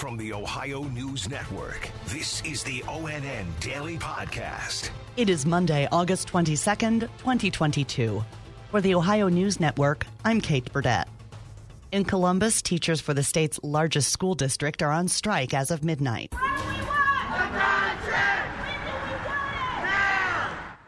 From the Ohio News Network, this is the ONN Daily Podcast. It is Monday, August 22nd, 2022. For the Ohio News Network, I'm Kate Burdett. In Columbus, teachers for the state's largest school district are on strike as of midnight.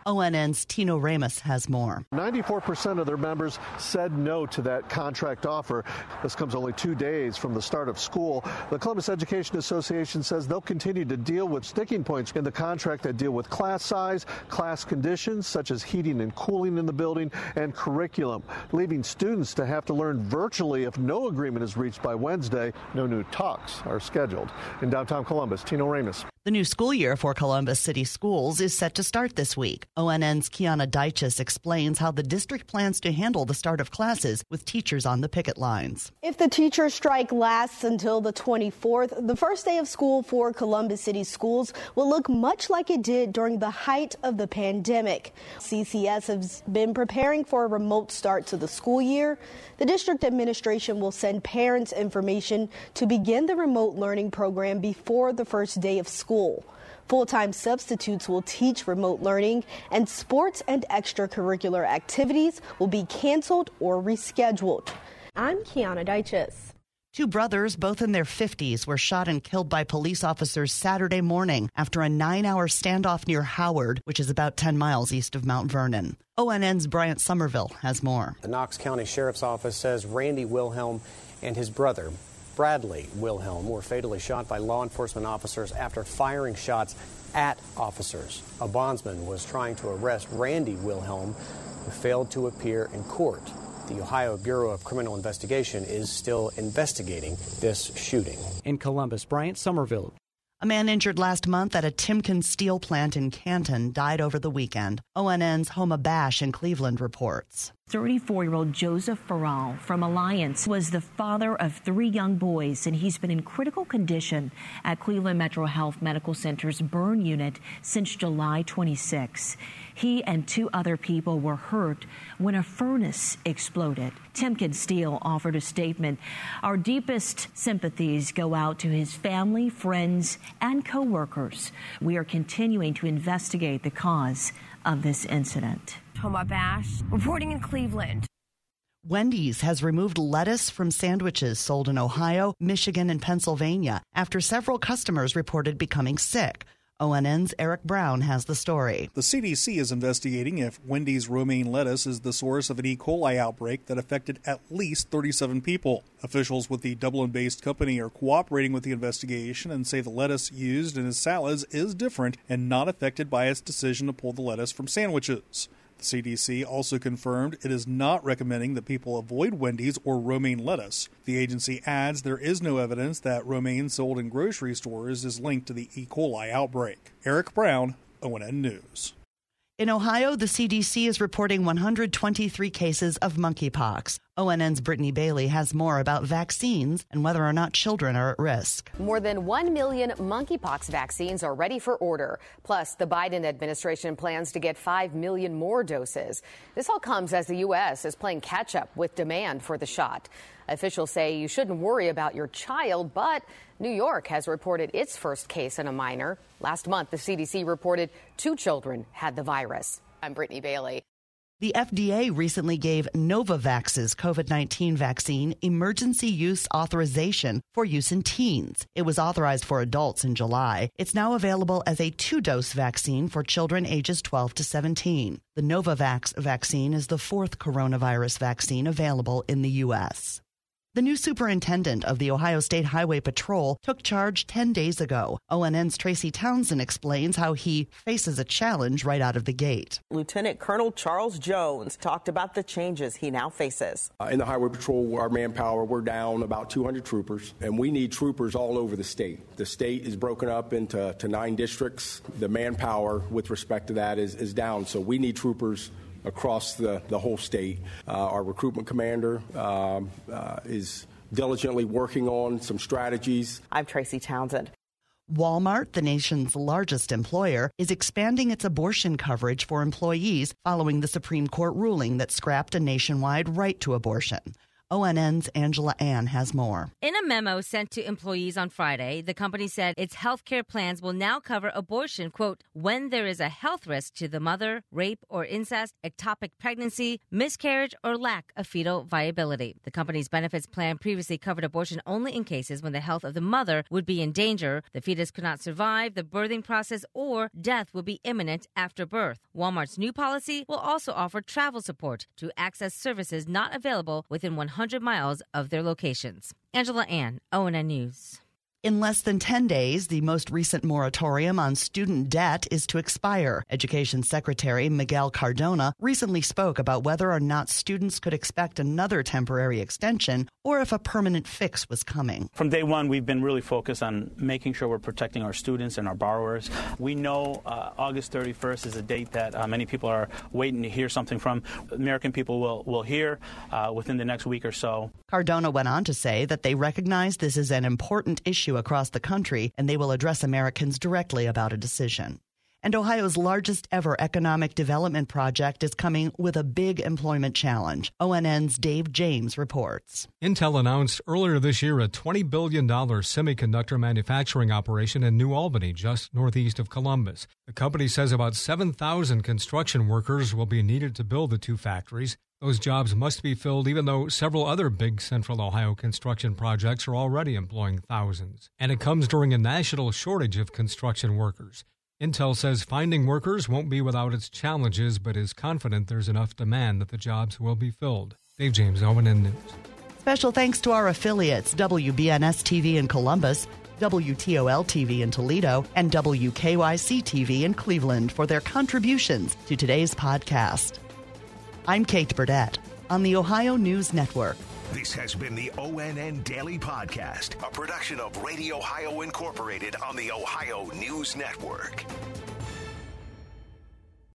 ONN's Tino Ramos has more. 94% of their members said no to that contract offer. This comes only two days from the start of school. The Columbus Education Association says they'll continue to deal with sticking points in the contract that deal with class size, class conditions such as heating and cooling in the building, and curriculum, leaving students to have to learn virtually if no agreement is reached by Wednesday. No new talks are scheduled. In downtown Columbus, Tino Ramos. The new school year for Columbus City Schools is set to start this week. ONN's Kiana Deiches explains how the district plans to handle the start of classes with teachers on the picket lines. If the teacher strike lasts until the 24th, the first day of school for Columbus City Schools will look much like it did during the height of the pandemic. CCS has been preparing for a remote start to the school year. The district administration will send parents information to begin the remote learning program before the first day of school school. Full time substitutes will teach remote learning, and sports and extracurricular activities will be canceled or rescheduled. I'm Kiana Deiches. Two brothers, both in their 50s, were shot and killed by police officers Saturday morning after a nine hour standoff near Howard, which is about 10 miles east of Mount Vernon. ONN's Bryant Somerville has more. The Knox County Sheriff's Office says Randy Wilhelm and his brother, Bradley Wilhelm were fatally shot by law enforcement officers after firing shots at officers. A bondsman was trying to arrest Randy Wilhelm, who failed to appear in court. The Ohio Bureau of Criminal Investigation is still investigating this shooting. In Columbus, Bryant Somerville. A man injured last month at a Timken steel plant in Canton died over the weekend. ONN's Homa Bash in Cleveland reports. 34 year old Joseph Farrell from Alliance was the father of three young boys, and he's been in critical condition at Cleveland Metro Health Medical Center's burn unit since July 26. He and two other people were hurt when a furnace exploded. Timken Steel offered a statement. Our deepest sympathies go out to his family, friends, and coworkers. We are continuing to investigate the cause of this incident. Homa Bash, reporting in Cleveland. Wendy's has removed lettuce from sandwiches sold in Ohio, Michigan, and Pennsylvania after several customers reported becoming sick. ONN's Eric Brown has the story. The CDC is investigating if Wendy's romaine lettuce is the source of an E. coli outbreak that affected at least 37 people. Officials with the Dublin based company are cooperating with the investigation and say the lettuce used in his salads is different and not affected by its decision to pull the lettuce from sandwiches. CDC also confirmed it is not recommending that people avoid Wendy's or romaine lettuce. The agency adds there is no evidence that romaine sold in grocery stores is linked to the E. coli outbreak. Eric Brown, ONN News. In Ohio, the CDC is reporting 123 cases of monkeypox. ONN's Brittany Bailey has more about vaccines and whether or not children are at risk. More than 1 million monkeypox vaccines are ready for order. Plus, the Biden administration plans to get 5 million more doses. This all comes as the U.S. is playing catch up with demand for the shot. Officials say you shouldn't worry about your child, but New York has reported its first case in a minor. Last month, the CDC reported two children had the virus. I'm Brittany Bailey. The FDA recently gave Novavax's COVID 19 vaccine emergency use authorization for use in teens. It was authorized for adults in July. It's now available as a two dose vaccine for children ages 12 to 17. The Novavax vaccine is the fourth coronavirus vaccine available in the U.S. The new superintendent of the Ohio State Highway Patrol took charge 10 days ago. ONN's Tracy Townsend explains how he faces a challenge right out of the gate. Lieutenant Colonel Charles Jones talked about the changes he now faces. Uh, in the Highway Patrol, our manpower, we're down about 200 troopers, and we need troopers all over the state. The state is broken up into to nine districts. The manpower with respect to that is, is down, so we need troopers across the, the whole state. Uh, our recruitment commander um, uh, is diligently working on some strategies. I'm Tracy Townsend. Walmart, the nation's largest employer, is expanding its abortion coverage for employees following the Supreme Court ruling that scrapped a nationwide right to abortion. ONN's Angela An has more. In a memo sent to employees on Friday, the company said its healthcare plans will now cover abortion, quote, when there is a health risk to the mother, rape or incest, ectopic pregnancy, miscarriage, or lack of fetal viability. The company's benefits plan previously covered abortion only in cases when the health of the mother would be in danger, the fetus could not survive the birthing process, or death would be imminent after birth. Walmart's new policy will also offer travel support to access services not available within 100 miles of their locations. Angela An, ONN News. In less than 10 days, the most recent moratorium on student debt is to expire. Education Secretary Miguel Cardona recently spoke about whether or not students could expect another temporary extension or if a permanent fix was coming. From day one, we've been really focused on making sure we're protecting our students and our borrowers. We know uh, August 31st is a date that uh, many people are waiting to hear something from. American people will, will hear uh, within the next week or so. Cardona went on to say that they recognize this is an important issue across the country and they will address Americans directly about a decision. And Ohio's largest ever economic development project is coming with a big employment challenge. ONN's Dave James reports. Intel announced earlier this year a $20 billion semiconductor manufacturing operation in New Albany, just northeast of Columbus. The company says about 7,000 construction workers will be needed to build the two factories. Those jobs must be filled even though several other big central Ohio construction projects are already employing thousands. And it comes during a national shortage of construction workers. Intel says finding workers won't be without its challenges, but is confident there's enough demand that the jobs will be filled. Dave James, ONN News. Special thanks to our affiliates WBNS TV in Columbus, WTOL TV in Toledo, and WKYC TV in Cleveland for their contributions to today's podcast. I'm Kate Burdett on the Ohio News Network. This has been the ONN Daily Podcast, a production of Radio Ohio Incorporated on the Ohio News Network.